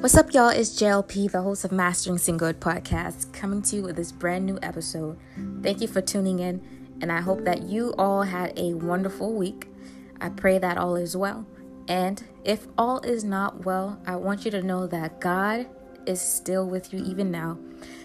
What's up, y'all? It's JLP, the host of Mastering Single podcast, coming to you with this brand new episode. Thank you for tuning in, and I hope that you all had a wonderful week. I pray that all is well. And if all is not well, I want you to know that God is still with you even now,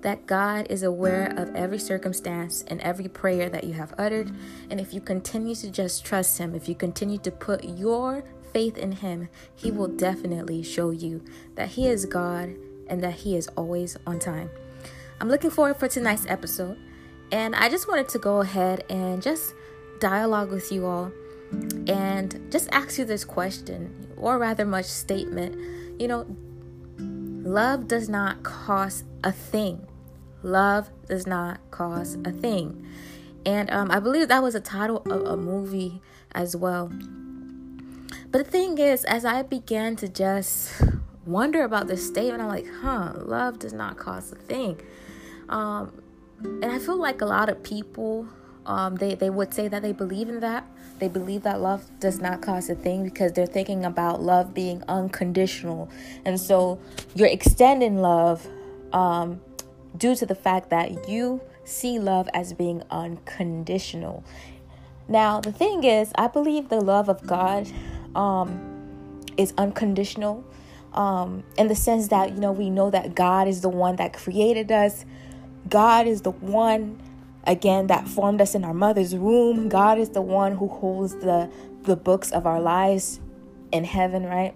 that God is aware of every circumstance and every prayer that you have uttered. And if you continue to just trust Him, if you continue to put your faith in Him, He will definitely show you that He is God and that He is always on time. I'm looking forward for tonight's episode, and I just wanted to go ahead and just dialogue with you all and just ask you this question, or rather, much statement. You know, love does not cost a thing. Love does not cost a thing. And um, I believe that was a title of a movie as well. But the thing is, as I began to just wonder about this statement, I'm like, huh, love does not cost a thing. Um, and I feel like a lot of people, um, they, they would say that they believe in that. They believe that love does not cost a thing because they're thinking about love being unconditional. And so you're extending love um, due to the fact that you see love as being unconditional. Now, the thing is, I believe the love of God um, is unconditional um, in the sense that, you know, we know that God is the one that created us. God is the one, again, that formed us in our mother's womb. God is the one who holds the, the books of our lives in heaven, right?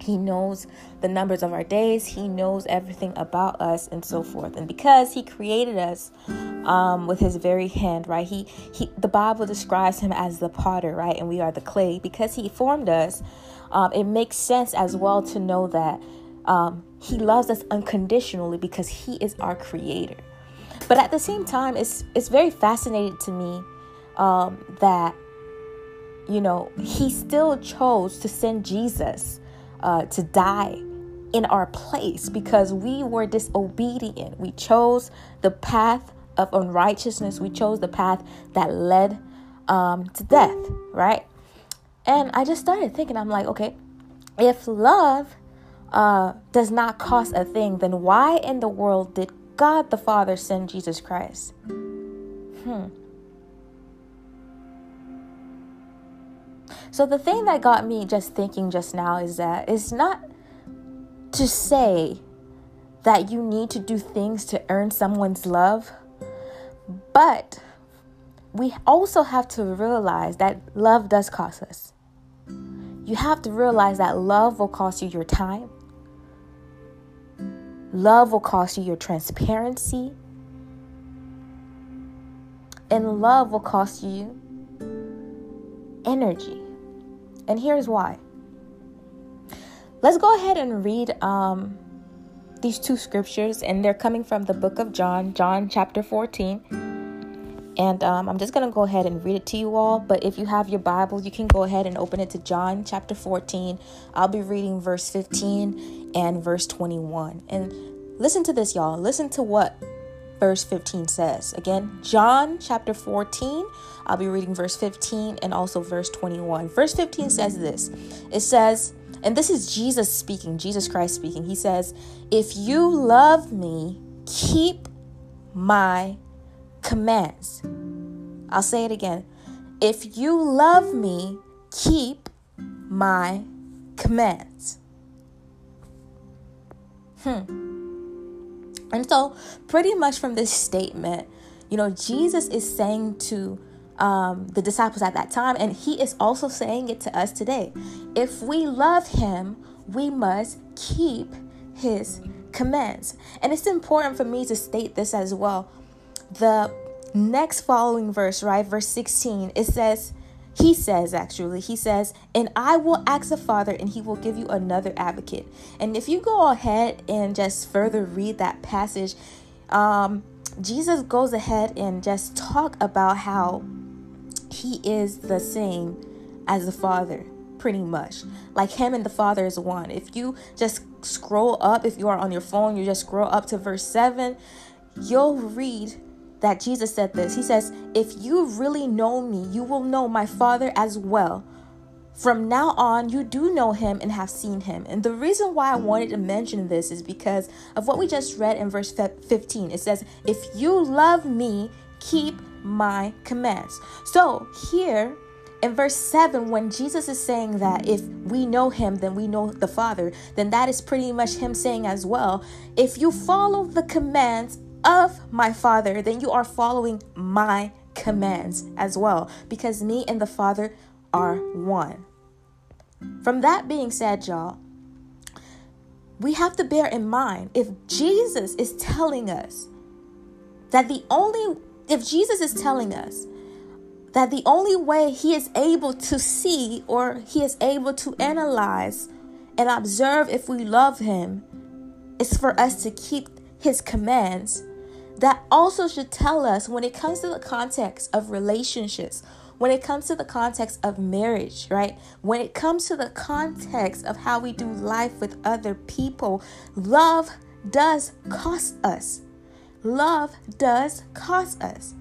He knows the numbers of our days. He knows everything about us and so forth. And because he created us um, with his very hand, right? He he the Bible describes him as the potter, right? And we are the clay. Because he formed us, um, it makes sense as well to know that um, he loves us unconditionally because he is our creator. But at the same time, it's it's very fascinating to me um, that you know he still chose to send Jesus uh, to die in our place because we were disobedient. We chose the path of unrighteousness, we chose the path that led um, to death, right? And I just started thinking, I'm like, okay, if love uh, does not cost a thing, then why in the world did God the Father send Jesus Christ? Hmm. So the thing that got me just thinking just now is that it's not to say that you need to do things to earn someone's love, but we also have to realize that love does cost us. You have to realize that love will cost you your time. Love will cost you your transparency. And love will cost you energy. And here's why. Let's go ahead and read um, these two scriptures, and they're coming from the book of John, John chapter 14. And um, I'm just going to go ahead and read it to you all. But if you have your Bible, you can go ahead and open it to John chapter 14. I'll be reading verse 15 and verse 21. And listen to this, y'all. Listen to what verse 15 says. Again, John chapter 14. I'll be reading verse 15 and also verse 21. Verse 15 says this it says, and this is Jesus speaking, Jesus Christ speaking. He says, If you love me, keep my commands. I'll say it again. If you love me, keep my commands. Hmm. And so, pretty much from this statement, you know, Jesus is saying to um, the disciples at that time, and he is also saying it to us today. If we love him, we must keep his commands. And it's important for me to state this as well. The next following verse, right, verse 16, it says, he says, actually, he says, and I will ask the Father, and he will give you another advocate. And if you go ahead and just further read that passage, um, Jesus goes ahead and just talk about how he is the same as the Father, pretty much. Like him and the Father is one. If you just scroll up, if you are on your phone, you just scroll up to verse 7, you'll read that Jesus said this. He says, If you really know me, you will know my Father as well. from now on, you do know him and have seen him. And the reason why I wanted to mention this is because of what we just read in verse 15. It says, If you love me, keep my commands. So here, in verse 7, when Jesus is saying that if we know him, then we know the Father, then that is pretty much him saying as well, if you follow the commands of my Father, then you are following my commands as well, because me and the Father are one. From that being said, y'all, we have to bear in mind if Jesus is telling us that the only, if Jesus is telling us that the only way he is able to see or he is able to analyze and observe if we love him is for us to keep his commands, that also should tell us when it comes to the context of relationships when it comes to the context of marriage, right? When it comes to the context of how we do life with other people, love does cost us. Love does cost us.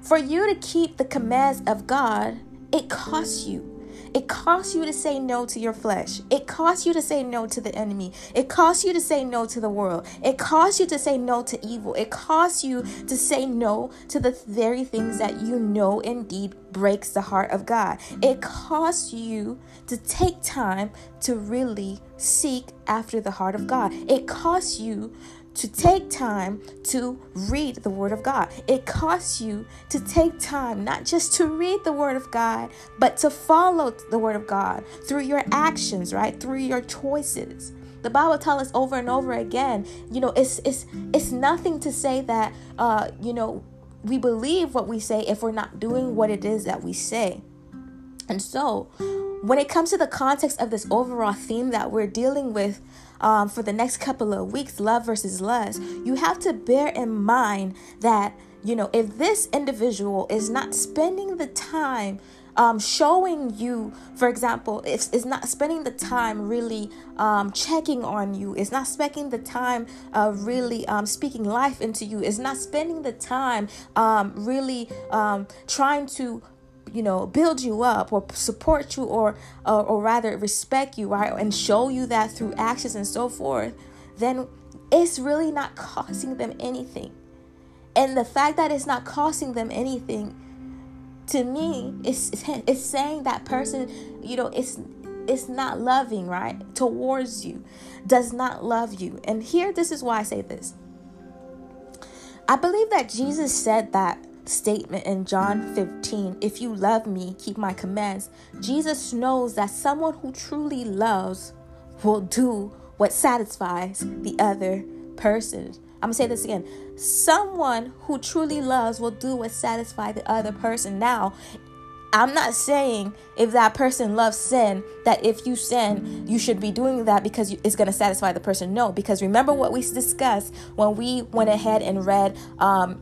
For you to keep the commands of God, it costs you. It costs you to say no to your flesh. It costs you to say no to the enemy. It costs you to say no to the world. It costs you to say no to evil. It costs you to say no to the very things that you know indeed breaks the heart of God. It costs you to take time to really seek after the heart of God. It costs you to take time to read the Word of God. It costs you to take time not just to read the Word of God, but to follow the Word of God through your actions, right? Through your choices. The Bible tells us over and over again, you know, it's it's it's nothing to say that uh, you know, we believe what we say if we're not doing what it is that we say. And so, when it comes to the context of this overall theme that we're dealing with um, for the next couple of weeks, love versus lust, you have to bear in mind that, you know, if this individual is not spending the time um, showing you, for example, it's, it's not spending the time really um, checking on you, it's not spending the time uh, really um, speaking life into you, it's not spending the time um, really um, trying to you know build you up or support you or, or or rather respect you right and show you that through actions and so forth then it's really not costing them anything. And the fact that it's not costing them anything to me it's it's saying that person you know it's it's not loving right towards you does not love you. And here this is why i say this. I believe that jesus said that statement in John 15 If you love me, keep my commands. Jesus knows that someone who truly loves will do what satisfies the other person. I'm gonna say this again. Someone who truly loves will do what satisfies the other person. Now, I'm not saying if that person loves sin that if you sin, you should be doing that because it's going to satisfy the person. No, because remember what we discussed when we went ahead and read um,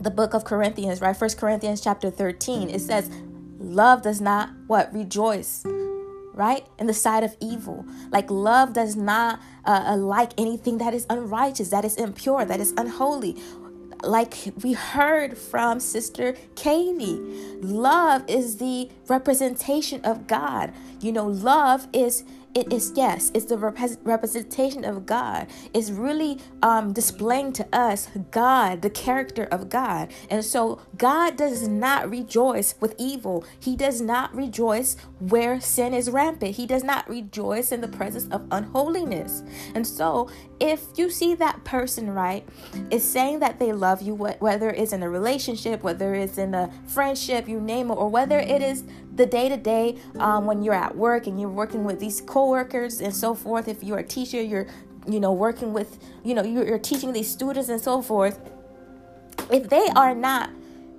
the book of Corinthians, right? First Corinthians chapter 13. It says, Love does not what? Rejoice, right? In the sight of evil. Like love does not uh, uh, like anything that is unrighteous, that is impure, that is unholy. Like we heard from Sister Katie, love is the representation of God. You know, love is it is yes it's the rep- representation of god. It's really um, displaying to us god the character of god. And so god does not rejoice with evil. He does not rejoice where sin is rampant. He does not rejoice in the presence of unholiness. And so if you see that person right is saying that they love you whether it's in a relationship whether it's in a friendship you name it or whether it is the day to day when you're at work and you're working with these coworkers and so forth. If you're a teacher, you're you know working with you know you're, teaching these students and so forth. If they are not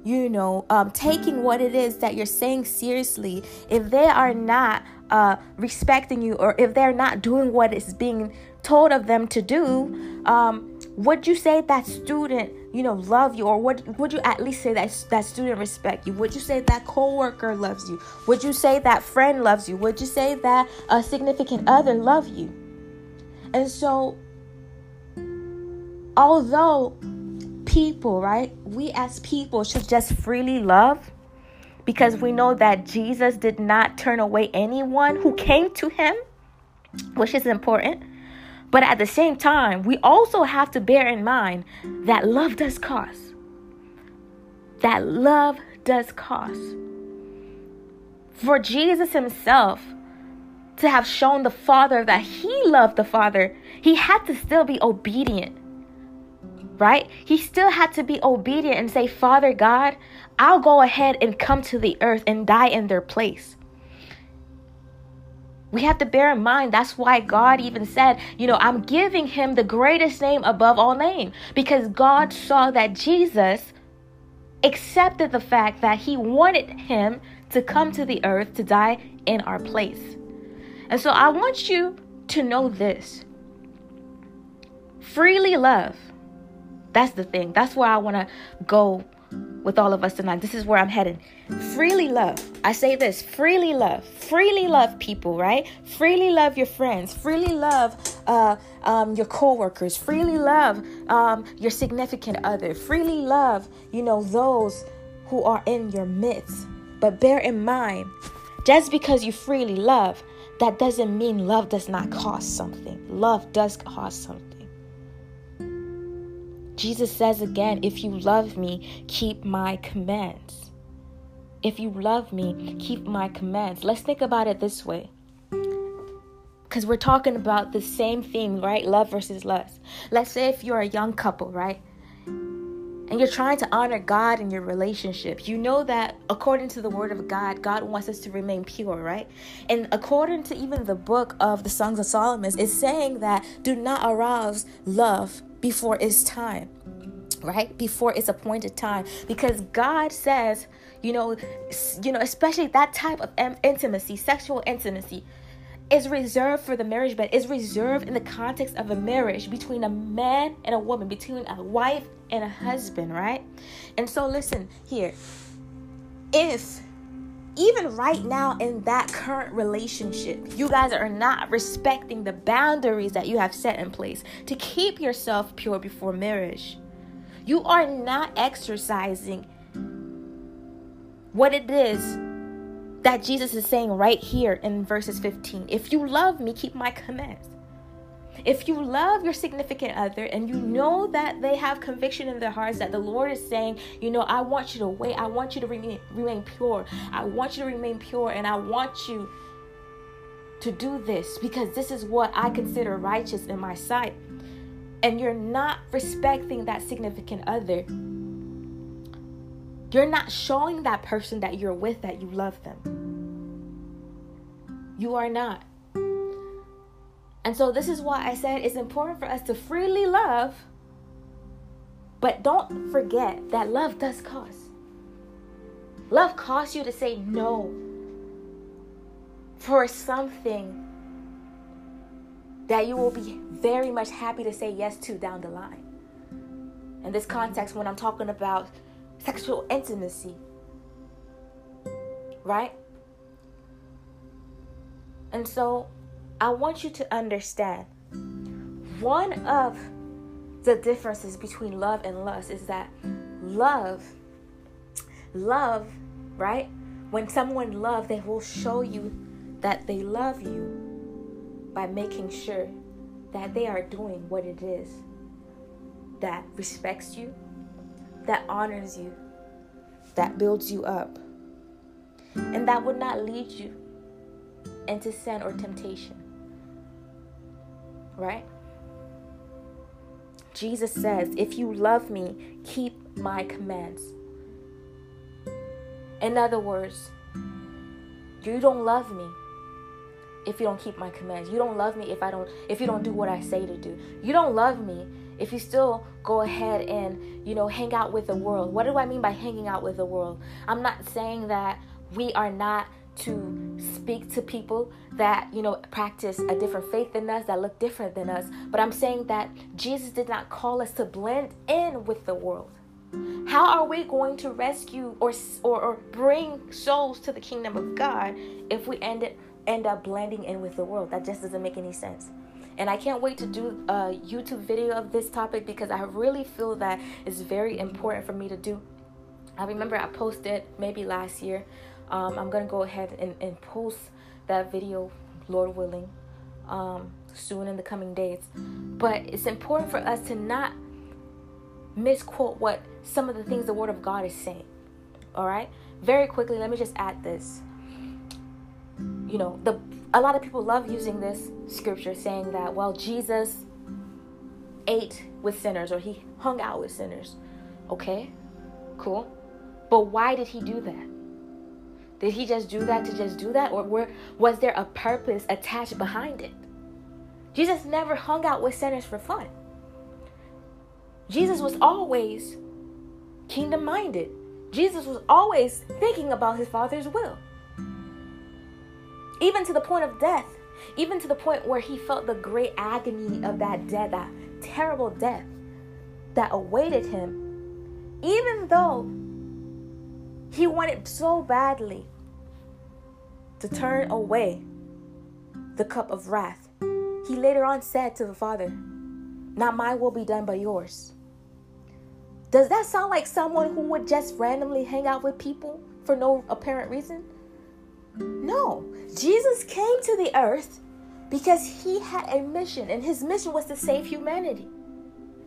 you know um, taking what it is that you're saying seriously, if they are not uh, respecting you or if they're not doing what is being told of them to do, um, would you say that student you know love you or would would you at least say that that student respect you? Would you say that coworker loves you? Would you say that friend loves you? Would you say that a significant other love you? And so although people right we as people should just freely love because we know that Jesus did not turn away anyone who came to him, which is important. But at the same time, we also have to bear in mind that love does cost. That love does cost. For Jesus himself to have shown the Father that he loved the Father, he had to still be obedient. Right? He still had to be obedient and say, Father God, I'll go ahead and come to the earth and die in their place. We have to bear in mind that's why God even said, you know, I'm giving him the greatest name above all names because God saw that Jesus accepted the fact that he wanted him to come to the earth to die in our place. And so I want you to know this freely love. That's the thing. That's where I want to go with all of us tonight. This is where I'm headed. Freely love. I say this freely love. Freely love people, right? Freely love your friends. Freely love uh, um, your coworkers. Freely love um, your significant other. Freely love, you know, those who are in your midst. But bear in mind, just because you freely love, that doesn't mean love does not cost something. Love does cost something. Jesus says again, if you love me, keep my commands. If you love me, keep my commands. Let's think about it this way. Because we're talking about the same thing, right? Love versus lust. Let's say if you're a young couple, right? and you're trying to honor God in your relationship, you know that according to the word of God, God wants us to remain pure, right? And according to even the book of the Songs of Solomon, it's saying that do not arouse love before it's time right? Before it's appointed time. Because god says you know you know especially that type of intimacy sexual intimacy is reserved for the marriage bed is reserved in the context of a marriage between a man and a woman between a wife and a husband right? And so listen here. If even right now in that current relationship, you guys are not respecting the boundaries that you have set in place to keep yourself pure before marriage. You are not exercising what it is that Jesus is saying right here in verses 15. If you love me, keep my commands. If you love your significant other and you know that they have conviction in their hearts that the Lord is saying, you know, I want you to wait, I want you to remain, remain pure, I want you to remain pure, and I want you to do this because this is what I consider righteous in my sight, and you're not respecting that significant other, you're not showing that person that you're with that you love them. You are not. And so, this is why I said it's important for us to freely love, but don't forget that love does cost. Love costs you to say no for something that you will be very much happy to say yes to down the line. In this context, when I'm talking about sexual intimacy, right? And so I want you to understand. One of the differences between love and lust is that love, love, right? When someone loves, they will show you that they love you by making sure that they are doing what it is that respects you, that honors you, that builds you up, and that would not lead you into sin or temptation right? Jesus says, If you love me, keep my commands. In other words, you don't love me if you don't keep my commands. You don't love me if I don't if you don't do what I say to do. You don't love me if you still go ahead and, you know, hang out with the world. What do I mean by hanging out with the world? I'm not saying that we are not to speak to people that, you know, practice a different faith than us, that look different than us. But I'm saying that Jesus did not call us to blend in with the world. How are we going to rescue or, or, or bring souls to the kingdom of God if we end, it, end up blending in with the world? That just doesn't make any sense. And I can't wait to do a YouTube video of this topic because I really feel that it's very important for me to do I remember I posted maybe last year. Um, I'm gonna go ahead and, and post that video, Lord willing, um, soon in the coming days. But it's important for us to not misquote what some of the things the Word of God is saying. All right. Very quickly, let me just add this. You know, the a lot of people love using this scripture saying that well Jesus ate with sinners or he hung out with sinners. Okay? Cool. But why did he do that? Did he just do that to just do that or were, was there a purpose attached behind it? Jesus never hung out with sinners for fun. Jesus was always kingdom minded. Jesus was always thinking about his Father's will. Even to the point of death, even to the point where he felt the great agony of that death, that terrible death that awaited him, even though he wanted so badly to turn away the cup of wrath. He later on said to the Father, Not my will be done, but yours. Does that sound like someone who would just randomly hang out with people for no apparent reason? No. Jesus came to the earth because he had a mission, and his mission was to save humanity,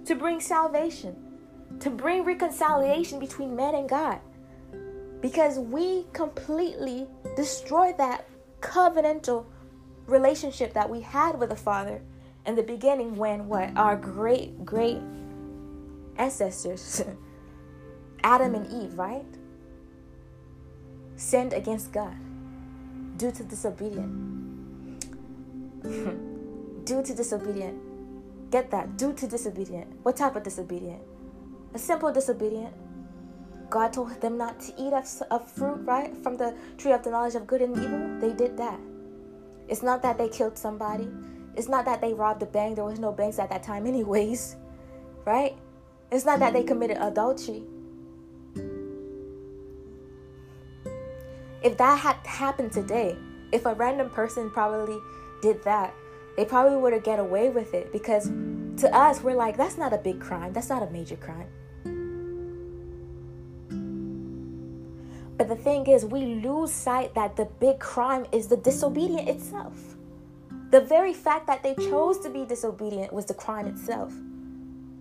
to bring salvation, to bring reconciliation between man and God. Because we completely destroyed that covenantal relationship that we had with the Father in the beginning when what our great great ancestors, Adam and Eve, right? Sinned against God due to disobedience. due to disobedience. Get that? Due to disobedience. What type of disobedience? A simple disobedience. God told them not to eat of, of fruit, right? From the tree of the knowledge of good and evil. They did that. It's not that they killed somebody. It's not that they robbed a bank. There was no banks at that time, anyways. Right? It's not that they committed adultery. If that had happened today, if a random person probably did that, they probably would have get away with it because to us we're like that's not a big crime. That's not a major crime. But the thing is, we lose sight that the big crime is the disobedient itself. The very fact that they chose to be disobedient was the crime itself.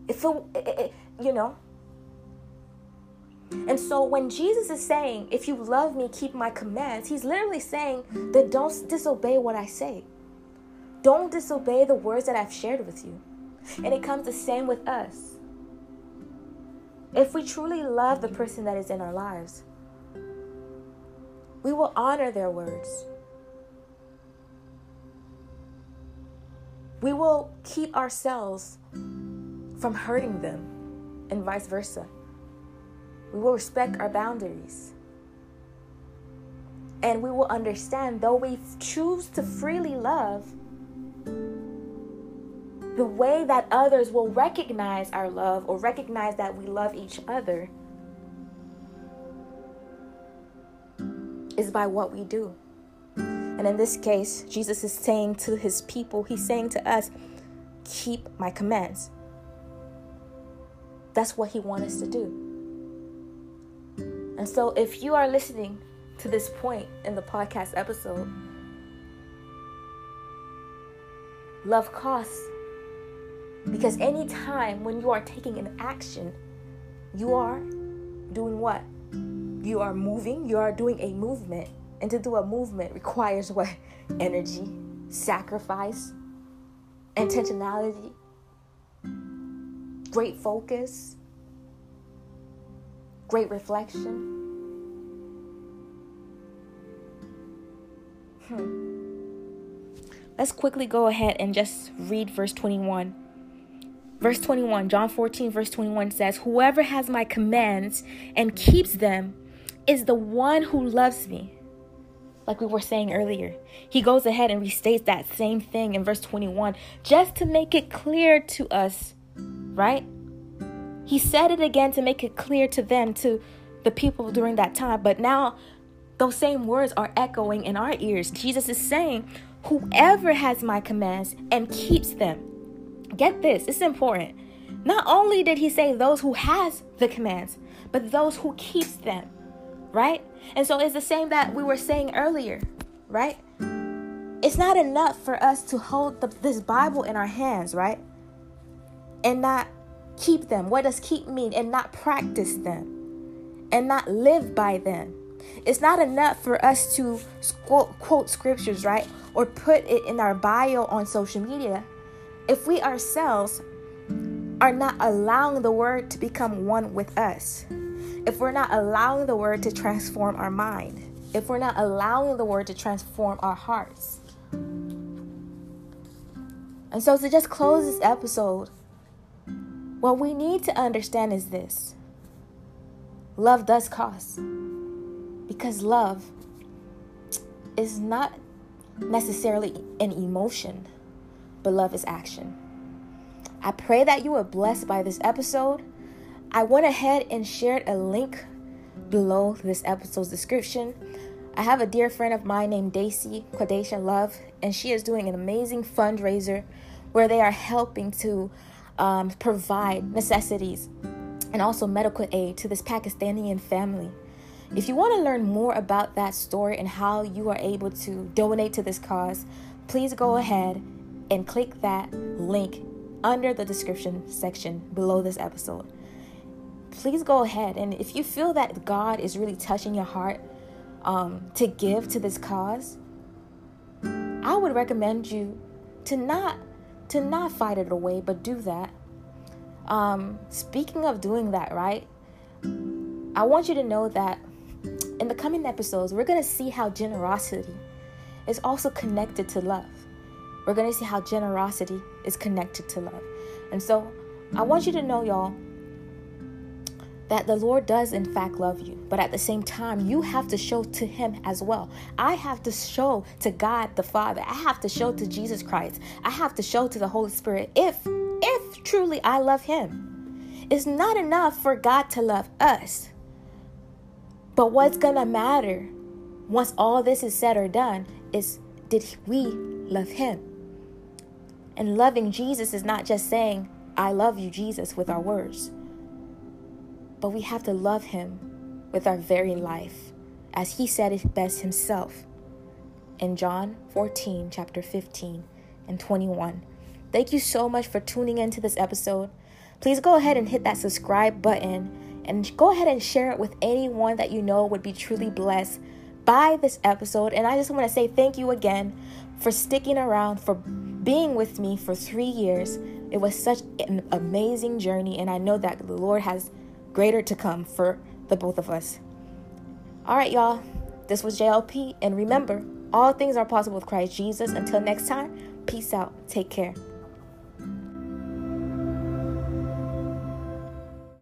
If it, it, it, you know. And so when Jesus is saying, if you love me, keep my commands, he's literally saying that don't disobey what I say. Don't disobey the words that I've shared with you. And it comes the same with us. If we truly love the person that is in our lives, we will honor their words. We will keep ourselves from hurting them and vice versa. We will respect our boundaries. And we will understand, though we choose to freely love, the way that others will recognize our love or recognize that we love each other is by what we do. And in this case, Jesus is saying to his people, he's saying to us, keep my commands. That's what He wants us to do. And so, if you are listening to this point in the podcast episode, love costs. Because anytime when you are taking an action, you are doing what? You are moving, you are doing a movement. And to do a movement requires what? Energy, sacrifice, intentionality, great focus, great reflection. Hmm. Let's quickly go ahead and just read verse 21. Verse 21, John 14, verse 21 says, Whoever has my commands and keeps them is the one who loves me. Like we were saying earlier, he goes ahead and restates that same thing in verse 21 just to make it clear to us right? He said it again to make it clear to them, to the people during that time. But now those same words are echoing in our ears. Jesus is saying, Whoever has my commands and keeps them. Get this, it's important. Not only did he say those who has the commands, but those who keeps them, right? And so it's the same that we were saying earlier, right? It's not enough for us to hold the, this Bible in our hands, right? And not keep them. What does keep mean? And not practice them and not live by them. It's not enough for us to quote, quote scriptures, right? Or put it in our bio on social media. If we ourselves are not allowing the word to become one with us, if we're not allowing the word to transform our mind, if we're not allowing the word to transform our hearts. And so, to just close this episode, what we need to understand is this love does cost. Because love is not necessarily an emotion, but love is action. I pray that you are blessed by this episode. I went ahead and shared a link below this episode's description. I have a dear friend of mine named Daisy Quadation Love, and she is doing an amazing fundraiser where they are helping to um, provide necessities and also medical aid to this Pakistani family. If you want to learn more about that story and how you are able to donate to this cause, please go ahead and click that link under the description section below this episode. Please go ahead and if you feel that God is really touching your heart um, to give to this cause, I would recommend you to not to not fight it away, but do that. Um, speaking of doing that, right? I want you to know that in the coming episodes, we're going to see how generosity is also connected to love. We're going to see how generosity is connected to love. And so I want you to know, y'all, that the Lord does in fact love you. But at the same time, you have to show to Him as well. I have to show to God the Father. I have to show to Jesus Christ. I have to show to the Holy Spirit if, if truly I love Him. It's not enough for God to love us. But what's going to matter once all this is said or done is did we love him? And loving Jesus is not just saying, I love you, Jesus, with our words, but we have to love him with our very life, as he said it best himself in John 14, chapter 15 and 21. Thank you so much for tuning into this episode. Please go ahead and hit that subscribe button and go ahead and share it with anyone that you know would be truly blessed by this episode. And I just want to say thank you again for sticking around, for being with me for three years. It was such an amazing journey, and I know that the Lord has greater to come for the both of us. All right, y'all, this was JLP, and remember, all things are possible with Christ Jesus. Until next time, peace out. Take care.